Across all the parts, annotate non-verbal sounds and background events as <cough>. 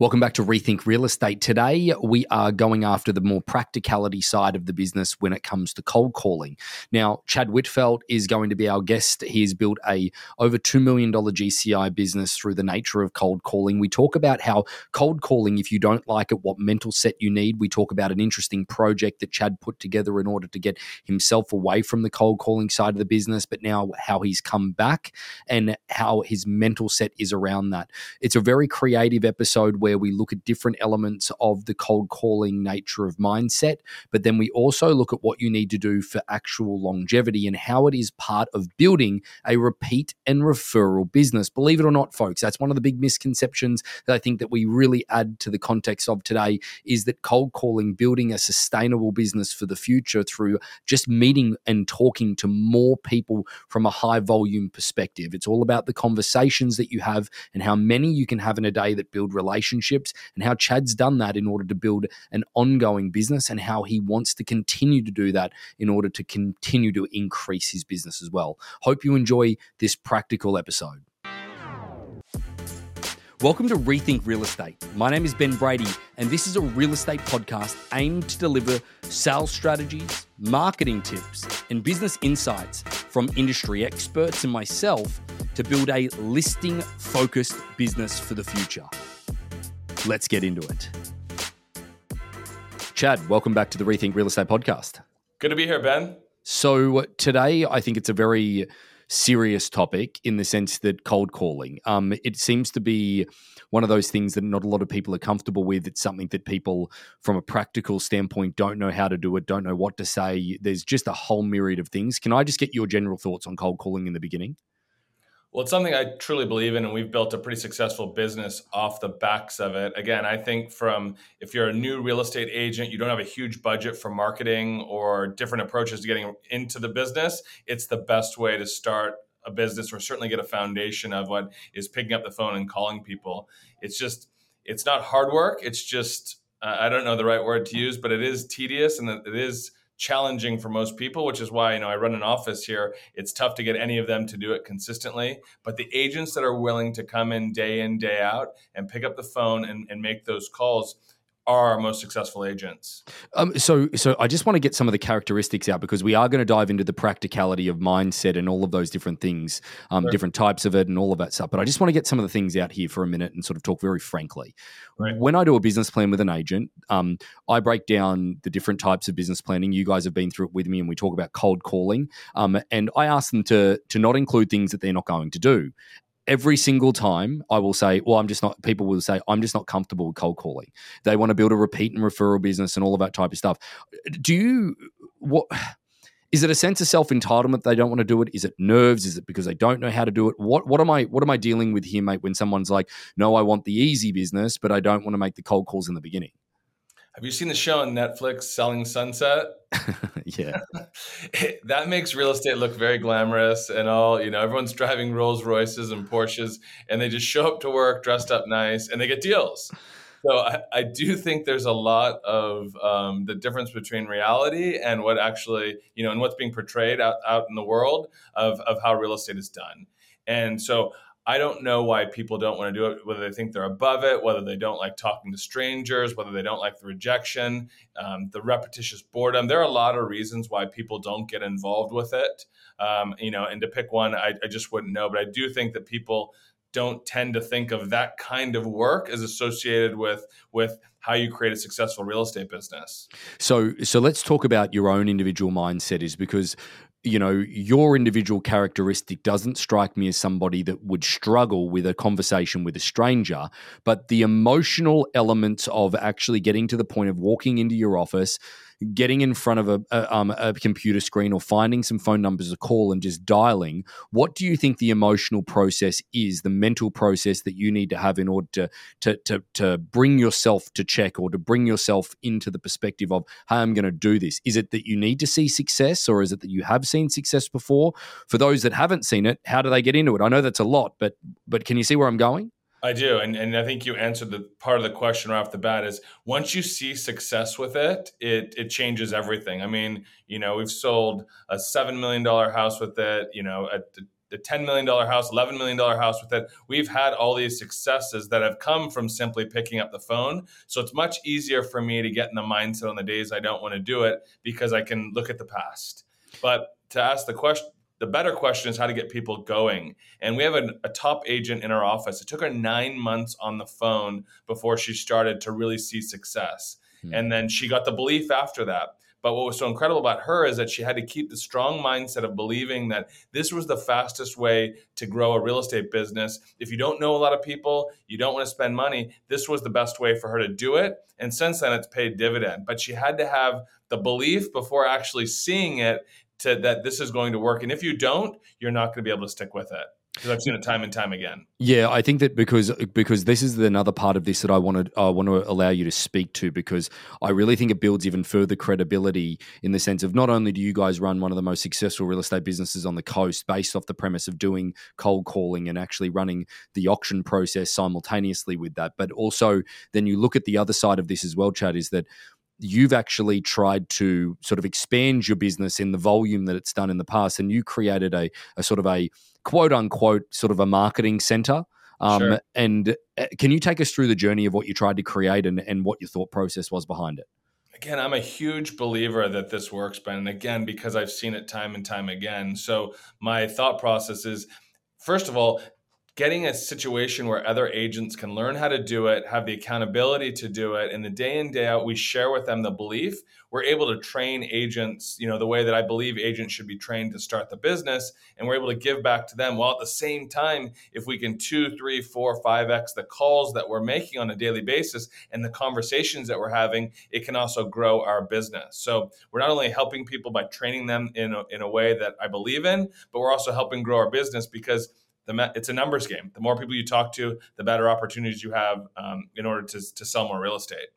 Welcome back to Rethink Real Estate. Today, we are going after the more practicality side of the business when it comes to cold calling. Now, Chad Widtfeldt is going to be our guest. He has built a over $2 million GCI business through the nature of cold calling. We talk about how cold calling, if you don't like it, what mental set you need. We talk about an interesting project that Chad put together in order to get himself away from the cold calling side of the business, but now how he's come back and how his mental set is around that. It's a very creative episode where where we look at different elements of the cold calling nature of mindset, but then we also look at what you need to do for actual longevity and how it is part of building a repeat and referral business. Believe it or not, folks, that's one of the big misconceptions that I think that we really add to the context of today is that cold calling, building a sustainable business for the future through just meeting and talking to more people from a high volume perspective. It's all about the conversations that you have and how many you can have in a day that build relationships relationships and how Chad's done that in order to build an ongoing business and how he wants to continue to do that in order to continue to increase his business as well. Hope you enjoy this practical episode. Welcome to Rethink Real Estate. My name is Ben Brady, and this is a real estate podcast aimed to deliver sales strategies, marketing tips, and business insights from industry experts and myself to build a listing focused business for the future. Let's get into it. Chad, welcome back to the Rethink Real Estate podcast. Good to be here, Ben. So, today I think it's a very serious topic in the sense that cold calling. Um, it seems to be one of those things that not a lot of people are comfortable with. It's something that people, from a practical standpoint, don't know how to do it, don't know what to say. There's just a whole myriad of things. Can I just get your general thoughts on cold calling in the beginning? Well, it's something I truly believe in, and we've built a pretty successful business off the backs of it. Again, I think from if you're a new real estate agent, you don't have a huge budget for marketing or different approaches to getting into the business, it's the best way to start a business or certainly get a foundation of what is picking up the phone and calling people. It's just, it's not hard work. It's just, uh, I don't know the right word to use, but it is tedious and it is challenging for most people, which is why you know I run an office here. It's tough to get any of them to do it consistently. But the agents that are willing to come in day in day out and pick up the phone and, and make those calls are our most successful agents. Um, so, so I just want to get some of the characteristics out because we are going to dive into the practicality of mindset and all of those different things, um, sure. different types of it, and all of that stuff. But I just want to get some of the things out here for a minute and sort of talk very frankly. Right. When I do a business plan with an agent, um, I break down the different types of business planning. You guys have been through it with me, and we talk about cold calling. Um, and I ask them to to not include things that they're not going to do every single time I will say, well, I'm just not, people will say, I'm just not comfortable with cold calling. They want to build a repeat and referral business and all of that type of stuff. Do you, what, is it a sense of self entitlement they don't want to do it? Is it nerves? Is it because they don't know how to do it? What what am I what am I dealing with here, mate? When someone's like, "No, I want the easy business, but I don't want to make the cold calls in the beginning." Have you seen the show on Netflix, Selling Sunset? <laughs> yeah. <laughs> that makes real estate look very glamorous and all, you know, everyone's driving Rolls Royces and Porsches and they just show up to work dressed up nice and they get deals. So I, I do think there's a lot of um, the difference between reality and what actually, you know, and what's being portrayed out, out in the world of, of how real estate is done. And so I don't know why people don't want to do it, whether they think they're above it, whether they don't like talking to strangers, whether they don't like the rejection, um, the repetitious boredom. There are a lot of reasons why people don't get involved with it. Um, you know, and to pick one, I, I just wouldn't know. But I do think that people don't tend to think of that kind of work as associated with with how you create a successful real estate business. So so let's talk about your own individual mindset is because you know, your individual characteristic doesn't strike me as somebody that would struggle with a conversation with a stranger, but the emotional elements of actually getting to the point of walking into your office, getting in front of a, a, um, a, computer screen or finding some phone numbers to call and just dialing, what do you think the emotional process is, the mental process that you need to have in order to, to, to, to bring yourself to check or to bring yourself into the perspective of, hey, I'm going to do this? Is it that you need to see success or is it that you have seen success before? For those that haven't seen it, how do they get into it? I know that's a lot, but but can you see where I'm going? I do, and and I think you answered the part of the question right off the bat. Is once you see success with it, it it changes everything. I mean, you know, we've sold a seven million dollar house with it. You know, a a $10 million house, $11 million house with it. We've had all these successes that have come from simply picking up the phone. So it's much easier for me to get in the mindset on the days I don't want to do it because I can look at the past. But to ask the question, the better question is how to get people going. And we have a, a, top agent in our office. It took her nine months on the phone before she started to really see success. Hmm. And then she got the belief after that. But what was so incredible about her is that she had to keep the strong mindset of believing that this was the fastest way to grow a real estate business. If you don't know a lot of people, you don't want to spend money, this was the best way for her to do it. And since then, it's paid dividend. But she had to have the belief before actually seeing it to that this is going to work. And if you don't, you're not going to be able to stick with it because I've seen it time and time again. Yeah, I think that because because this is another part of this that I want to I want to allow you to speak to because I really think it builds even further credibility in the sense of not only do you guys run one of the most successful real estate businesses on the coast based off the premise of doing cold calling and actually running the auction process simultaneously with that, but also then you look at the other side of this as well, Chad, is that you've actually tried to sort of expand your business in the volume that it's done in the past, and you created a, a sort of a quote unquote sort of a marketing center. Um, sure. And uh, can you take us through the journey of what you tried to create and, and what your thought process was behind it? Again, I'm a huge believer that this works, Ben. And again, because I've seen it time and time again. So my thought process is first of all, getting a situation where other agents can learn how to do it, have the accountability to do it, and the day in day out we share with them the belief. We're able to train agents, you know, the way that I believe agents should be trained to start the business, and we're able to give back to them. While at the same time, if we can two, three, four, five x the calls that we're making on a daily basis and the conversations that we're having, it can also grow our business. So we're not only helping people by training them in a, in a way that I believe in, but we're also helping grow our business because the it's a numbers game. The more people you talk to, the better opportunities you have um, in order to, to sell more real estate.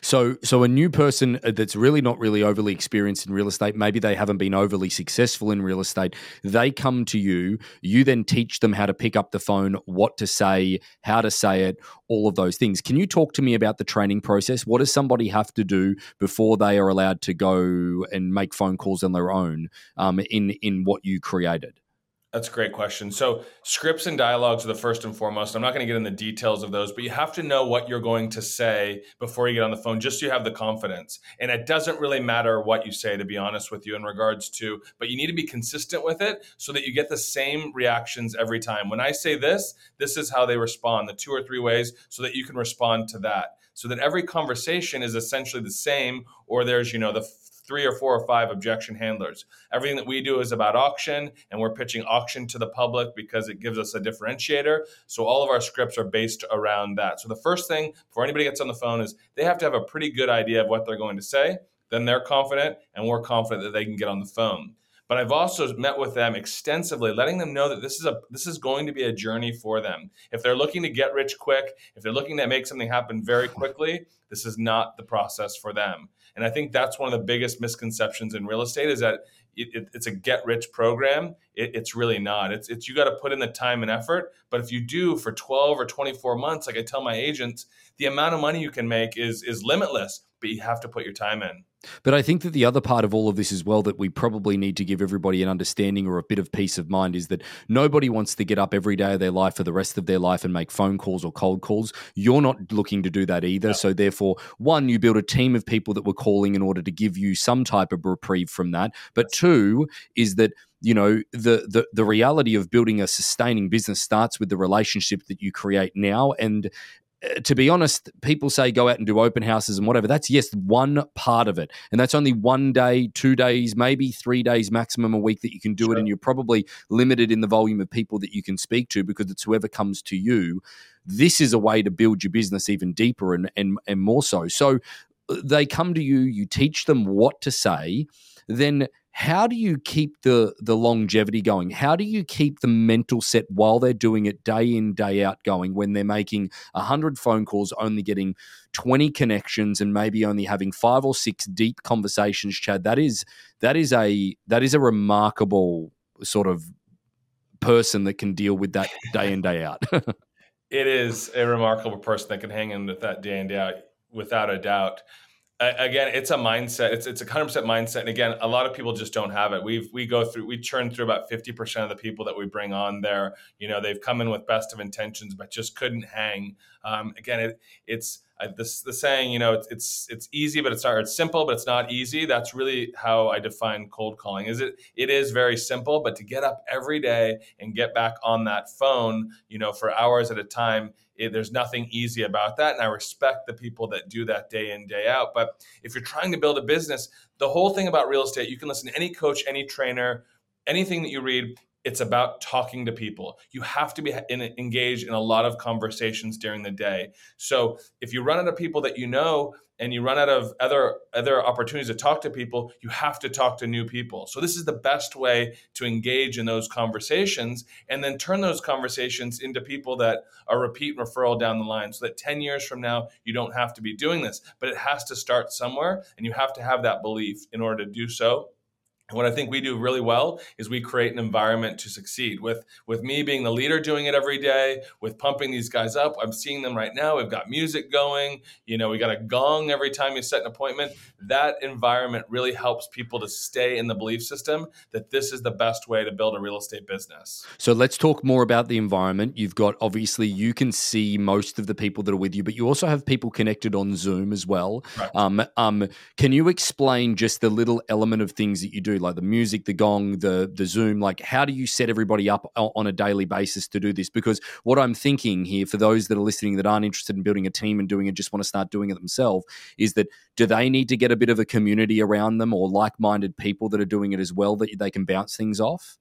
So, so a new person uh, that's really not really overly experienced in real estate, maybe they haven't been overly successful in real estate. They come to you. You then teach them how to pick up the phone, what to say, how to say it, all of those things. Can you talk to me about the training process? What does somebody have to do before they are allowed to go and make phone calls on their own um, in in what you created? That's a great question. So, scripts and dialogues are the first and foremost. I'm not going to get in the details of those, but you have to know what you're going to say before you get on the phone, just so you have the confidence. And it doesn't really matter what you say, to be honest with you, in regards to, but you need to be consistent with it so that you get the same reactions every time. When I say this, this is how they respond, the two or three ways, so that you can respond to that. So that every conversation is essentially the same, or there's, you know, the three or four or five objection handlers. Everything that we do is about auction, and we're pitching auction to the public because it gives us a differentiator. So all of our scripts are based around that. So the first thing before anybody gets on the phone is they have to have a pretty good idea of what they're going to say. Then they're confident, and we're confident that they can get on the phone but I've also met with them extensively, letting them know that this is a this is going to be a journey for them. If they're looking to get rich quick, if they're looking to make something happen very quickly, this is not the process for them. And I think that's one of the biggest misconceptions in real estate is that it, it, it's a get rich program. It, it's really not. It's, it's you got to put in the time and effort. But if you do for 12 or 24 months, like I tell my agents, the amount of money you can make is is limitless, but you have to put your time in. But I think that the other part of all of this as well that we probably need to give everybody an understanding or a bit of peace of mind is that nobody wants to get up every day of their life for the rest of their life and make phone calls or cold calls. You're not looking to do that either. Yeah. So therefore, one, you build a team of people that were calling in order to give you some type of reprieve from that. But two is that you know the, the the reality of building a sustaining business starts with the relationship that you create now and to be honest, people say go out and do open houses and whatever. That's yes, one part of it. And that's only one day, two days, maybe three days maximum a week that you can do sure. it. And you're probably limited in the volume of people that you can speak to because it's whoever comes to you. This is a way to build your business even deeper and, and, and more so. So uh, they come to you, you teach them what to say, then how do you keep the the longevity going? How do you keep the mental set while they're doing it day in day out going when they're making 100 phone calls only getting 20 connections and maybe only having five or six deep conversations chad? That is that is a that is a remarkable sort of person that can deal with that day in day out. <laughs> It is a remarkable person that can hang in with that day in day out without a doubt again, it's a mindset. It's it's a hundred percent mindset. And again, a lot of people just don't have it. We've we go through we churn through about fifty percent of the people that we bring on there. You know, they've come in with best of intentions, but just couldn't hang. Um, again, it, it's uh, this the saying. You know, it's, it's it's easy, but it's not. It's simple, but it's not easy. That's really how I define cold calling. Is it? It is very simple, but to get up every day and get back on that phone, you know, for hours at a time it, there's nothing easy about that. And I respect the people that do that day in, day out. But if you're trying to build a business, the whole thing about real estate, you can listen to any coach, any trainer, anything that you read, it's about talking to people. You have to be in, engaged in a lot of conversations during the day. So if you run out of people that you know and you run out of other other opportunities to talk to people, you have to talk to new people. So this is the best way to engage in those conversations and then turn those conversations into people that are repeat referral down the line so that 10 years from now you don't have to be doing this. But it has to start somewhere and you have to have that belief in order to do so what I think we do really well is we create an environment to succeed. With with me being the leader doing it every day, with pumping these guys up, I'm seeing them right now. We've got music going. You know, we got a gong every time you set an appointment. That environment really helps people to stay in the belief system that this is the best way to build a real estate business. So let's talk more about the environment. You've got obviously you can see most of the people that are with you, but you also have people connected on Zoom as well. Right. Um, um, can you explain just the little element of things that you do? Like the music, the gong, the the Zoom? Like, how do you set everybody up on a daily basis to do this? Because what I'm thinking here, for those that are listening that aren't interested in building a team and doing it, just want to start doing it themselves, is that do they need to get a bit of a community around them or like minded people that are doing it as well that they can bounce things off?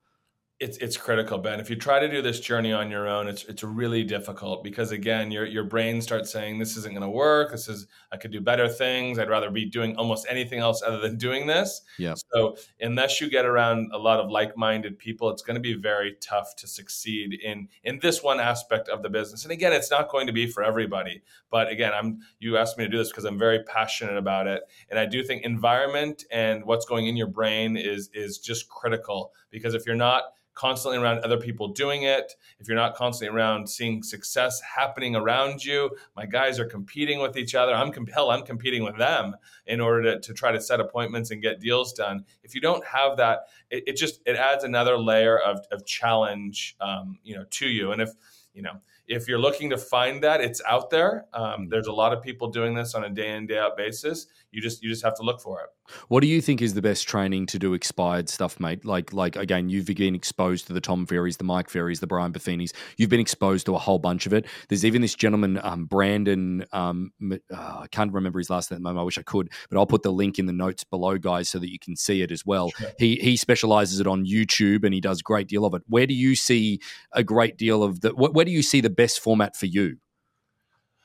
It's it's critical, Ben. If you try to do this journey on your own, it's it's really difficult because again, your your brain starts saying this isn't going to work. This is I could do better things. I'd rather be doing almost anything else other than doing this. Yeah. So unless you get around a lot of like-minded people, it's going to be very tough to succeed in in this one aspect of the business. And again, it's not going to be for everybody. But again, I'm you asked me to do this because I'm very passionate about it, and I do think environment and what's going in your brain is is just critical because if you're not constantly around other people doing it, if you're not constantly around seeing success happening around you, my guys are competing with each other. I'm hell, I'm competing with them in order to, to try to set appointments and get deals done. If you don't have that, it, it just it adds another layer of, of challenge, um, you know, to you. And if you know if you're looking to find that, it's out there. Um, there's a lot of people doing this on a day in day out basis. You just you just have to look for it. What do you think is the best training to do expired stuff, mate? Like like again, you've been exposed to the Tom Ferrys, the Mike Ferrys, the Brian Buffinis. You've been exposed to a whole bunch of it. There's even this gentleman, um, Brandon. Um, uh, I can't remember his last name. I wish I could, but I'll put the link in the notes below, guys, so that you can see it as well. Sure. He he specializes it on YouTube and he does a great deal of it. Where do you see a great deal of the? Where do you see the best format for you?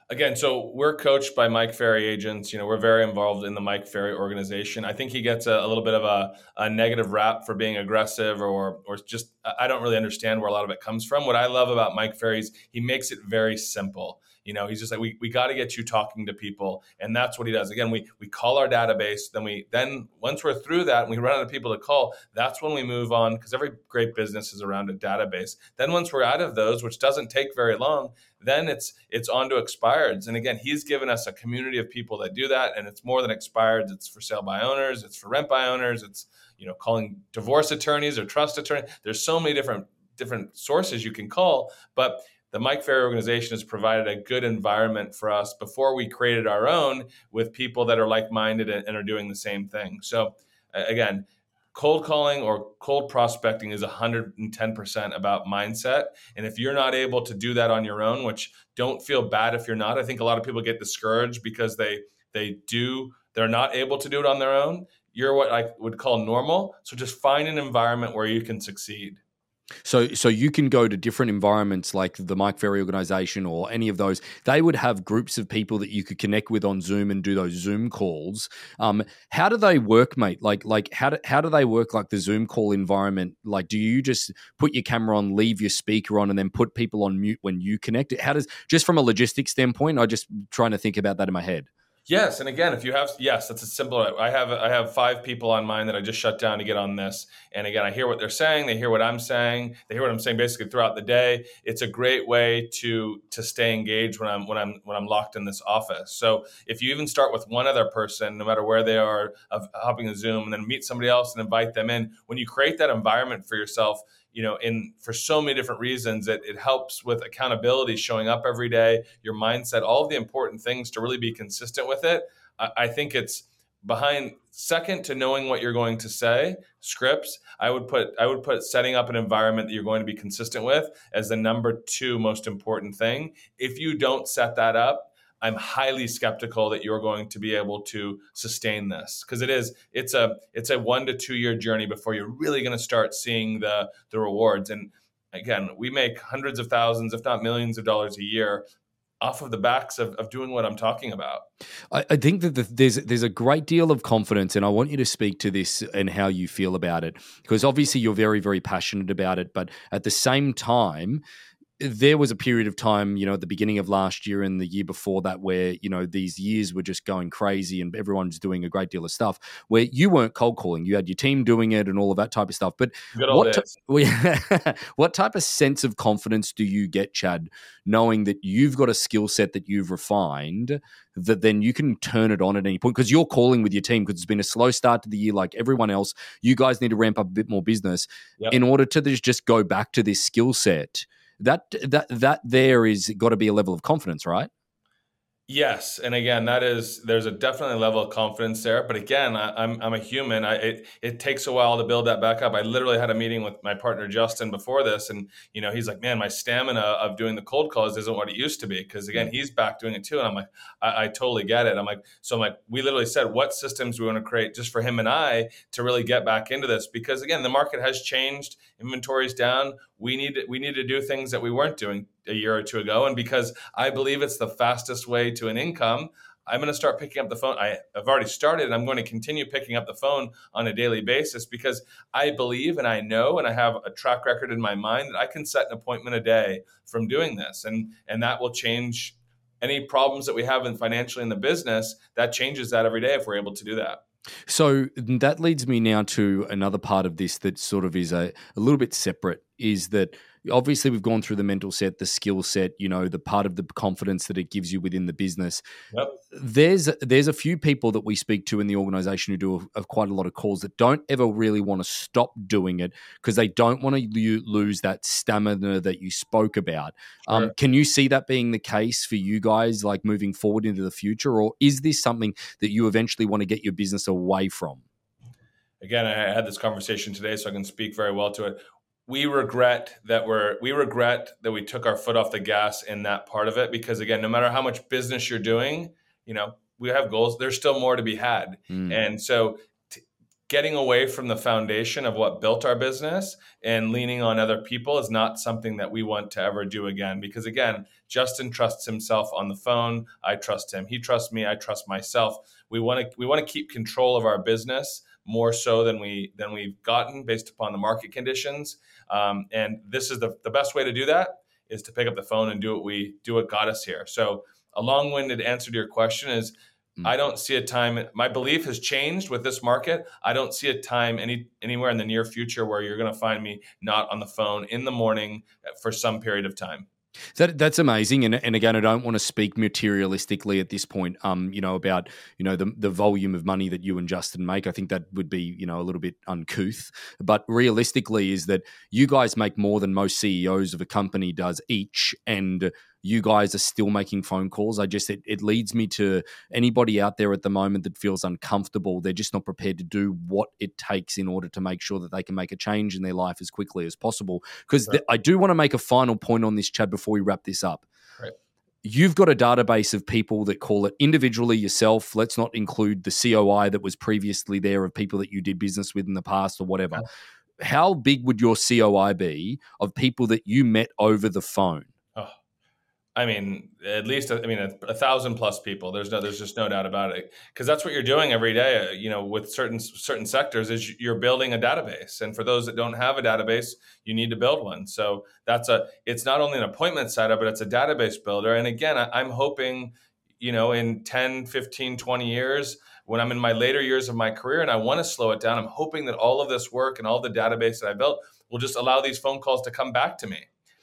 Again, so we're coached by Mike Ferry agents. You know, we're very involved in the Mike Ferry organization. I think he gets a, a little bit of a, a, negative rap for being aggressive or or just I don't really understand where a lot of it comes from. What I love about Mike Ferry is he makes it very simple. You know, he's just like, we, we got to get you talking to people. And that's what he does. Again, we, we call our database. Then we, then once we're through that and we run out of people to call, that's when we move on because every great business is around a database. Then once we're out of those, which doesn't take very long, then it's, it's on to expireds. And again, he's given us a community of people that do that. And it's more than expireds. It's for sale by owners. It's for rent by owners. It's, you know, calling divorce attorneys or trust attorneys. There's so many different different sources you can call, but the Mike Ferry organization has provided a good environment for us before we created our own with people that are like minded and, and, are doing the same thing. So, again, cold calling or cold prospecting is 110% about mindset. And if you're not able to do that on your own, which don't feel bad if you're not, I think a lot of people get discouraged because they they do they're not able to do it on their own. You're what I would call normal. So just find an environment where you can succeed. So, so you can go to different environments like the Mike Ferry organization or any of those. They would have groups of people that you could connect with on Zoom and do those Zoom calls. Um, how do they work, mate? Like, like how do how do they work? Like the Zoom call environment. Like, do you just put your camera on, leave your speaker on, and then put people on mute when you connect? How does just from a logistics standpoint? I'm just trying to think about that in my head. Yes, and again, if you have yes, that's a simple. I have I have five people on mine that I just shut down to get on this. And again, I hear what they're saying. They hear what I'm saying. They hear what I'm saying basically throughout the day. It's a great way to to stay engaged when I'm when I'm when I'm locked in this office. So if you even start with one other person, no matter where they are, of hopping a Zoom, and then meet somebody else and invite them in. When you create that environment for yourself, you know, in for so many different reasons, it, it helps with accountability, showing up every day, your mindset, all the important things to really be consistent with it. I, I think it's behind second to knowing what you're going to say scripts i would put i would put setting up an environment that you're going to be consistent with as the number two most important thing if you don't set that up I'm highly skeptical that you're going to be able to sustain this because it is it's a it's a one to two year journey before you're really going to start seeing the the rewards. And again, we make hundreds of thousands, if not millions of dollars a year off of the backs of, of doing what I'm talking about. I, I think that the, there's there's a great deal of confidence, and I want you to speak to this and how you feel about it, because obviously you're very very passionate about it, but at the same time, there was a period of time, you know, at the beginning of last year and the year before that, where you know these years were just going crazy and everyone's doing a great deal of stuff. Where you weren't cold calling, you had your team doing it and all of that type of stuff. But what t- <laughs> what type of sense of confidence do you get, Chad, knowing that you've got a skill set that you've refined that then you can turn it on at any point because you're calling with your team because it's been a slow start to the year like everyone else. You guys need to ramp up a bit more business yep. in order to just go back to this skill set that that that there is got to be a level of confidence, right? Yes, and again, that is there's a definitely level of confidence there. But again, I, am I'm, I'm a human. I it, it takes a while to build that back up. I literally had a meeting with my partner Justin before this, and you know he's like, "Man, my stamina of doing the cold calls isn't what it used to be." Because again, mm. he's back doing it too, and I'm like, I, I totally get it. I'm like, so I'm like, we literally said, what systems we want to create just for him and I to really get back into this? Because again, the market has changed, inventory's down. We need we need to do things that we weren't doing a year or two ago. And because I believe it's the fastest way to an income, I'm going to start picking up the phone. I, have already started. And I'm going to continue picking up the phone on a daily basis because I believe and I know and I have a track record in my mind that I can set an appointment a day from doing this, and and that will change any problems that we have in financially in the business. That changes that every day if we're able to do that. So that leads me now to another part of this that sort of is a, a little bit separate is that obviously we've gone through the mental set, the skill set, you know, the part of the confidence that it gives you within the business. Yep. There's there's a few people that we speak to in the organization who do a, a quite a lot of calls that don't ever really want to stop doing it because they don't want to lose that stamina that you spoke about. Um. Can you see that being the case for you guys, like moving forward into the future, or is this something that you eventually want to get your business away from? Again, I had this conversation today, so I can speak very well to it we regret that we're we regret that we took our foot off the gas in that part of it because again no matter how much business you're doing you know we have goals. There's still more to be had. Mm. and so t- getting away from the foundation of what built our business and leaning on other people is not something that we want to ever do again because again justin trusts himself on the phone. I trust him. He trusts me. I trust myself. We want to we want to keep control of our business more so than we than we've gotten based upon the market conditions. Um, and this is the, the best way to do that is to pick up the phone and do what we do what got us here. So a long-winded answer to your question is mm-hmm. I don't see a time my belief has changed with this market. I don't see a time any anywhere in the near future where you're going to find me not on the phone in the morning for some period of time. That that's amazing, and and again, I don't want to speak materialistically at this point. Um, you know about you know the the volume of money that you and Justin make. I think that would be you know a little bit uncouth. But realistically, is that you guys make more than most CEOs of a company does each, and you guys are still making phone calls. I just it, it leads me to anybody out there at the moment that feels uncomfortable. They're just not prepared to do what it takes in order to make sure that they can make a change in their life as quickly as possible. Because right. th- I do want to make a final point on this, Chad, before we wrap this up. Right you've got a database of people that call it individually yourself. Let's not include the COI that was previously there of people that you did business with in the past or whatever. How big would your COI be of people that you met over the phone? I mean, at least I mean a, a, thousand plus people. There's no, there's just no doubt about it because that's what you're doing every day. Uh, you know, with certain certain sectors, is you're building a database, and for those that don't have a database, you need to build one. So that's a. It's not only an appointment setup, but it's a database builder. And again, I, I'm hoping you know, in 10, 15, 20 years, when I'm in my later years of my career and I want to slow it down, I'm hoping that all of this work and all the database that I built will just allow these phone calls to come back to me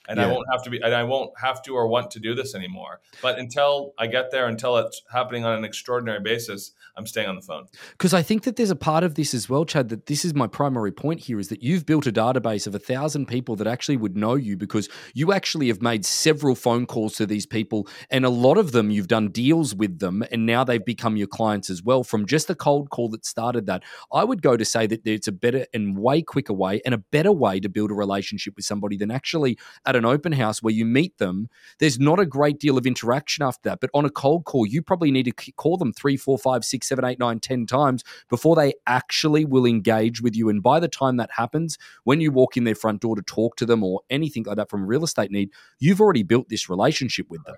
and yeah. I won't have to be and I won't have to or want to do this anymore. But until I get there, until it's happening on an extraordinary basis, I'm staying on the phone. Because I think that there's a part of this as well, Chad, that this is my primary point here is that you've built a database of a thousand people that actually would know you because you actually have made several phone calls to these people and a lot of them you've done deals with them and now they've become your clients as well from just the cold call that started that. I would go to say that it's a better and way quicker way and a better way to build a relationship with somebody than actually at an open house where you meet them. There's not a great deal of interaction after that, but on a cold call, you probably need to call them three, four, five, six, seven, eight, nine, ten times before they actually will engage with you. And by the time that happens, when you walk in their front door to talk to them or anything like that from a real estate need, you've already built this relationship with them.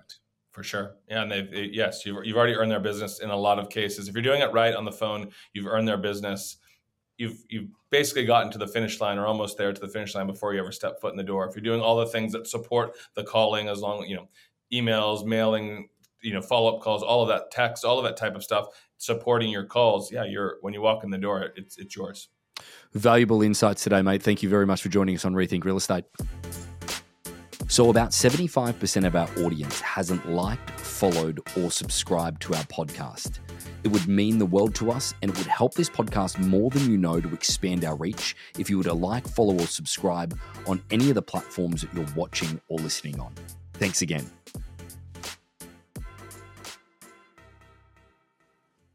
For sure. Yeah. And they've, yes, you've, you've already earned their business in a lot of cases. If you're doing it right on the phone, you've earned their business you've you've basically gotten to the finish line or almost there to the finish line before you ever step foot in the door. If you're doing all the things that support the calling, as long you know, emails, mailing, you know, follow up calls, all of that text, all of that type of stuff, supporting your calls. Yeah, you're when you walk in the door, it's it's yours. Valuable insights today, mate. Thank you very much for joining us on Rethink Real Estate. So, about 75% of our audience hasn't liked, followed, or subscribed to our podcast. It would mean the world to us and it would help this podcast more than you know to expand our reach if you were to like, follow, or subscribe on any of the platforms that you're watching or listening on. Thanks again.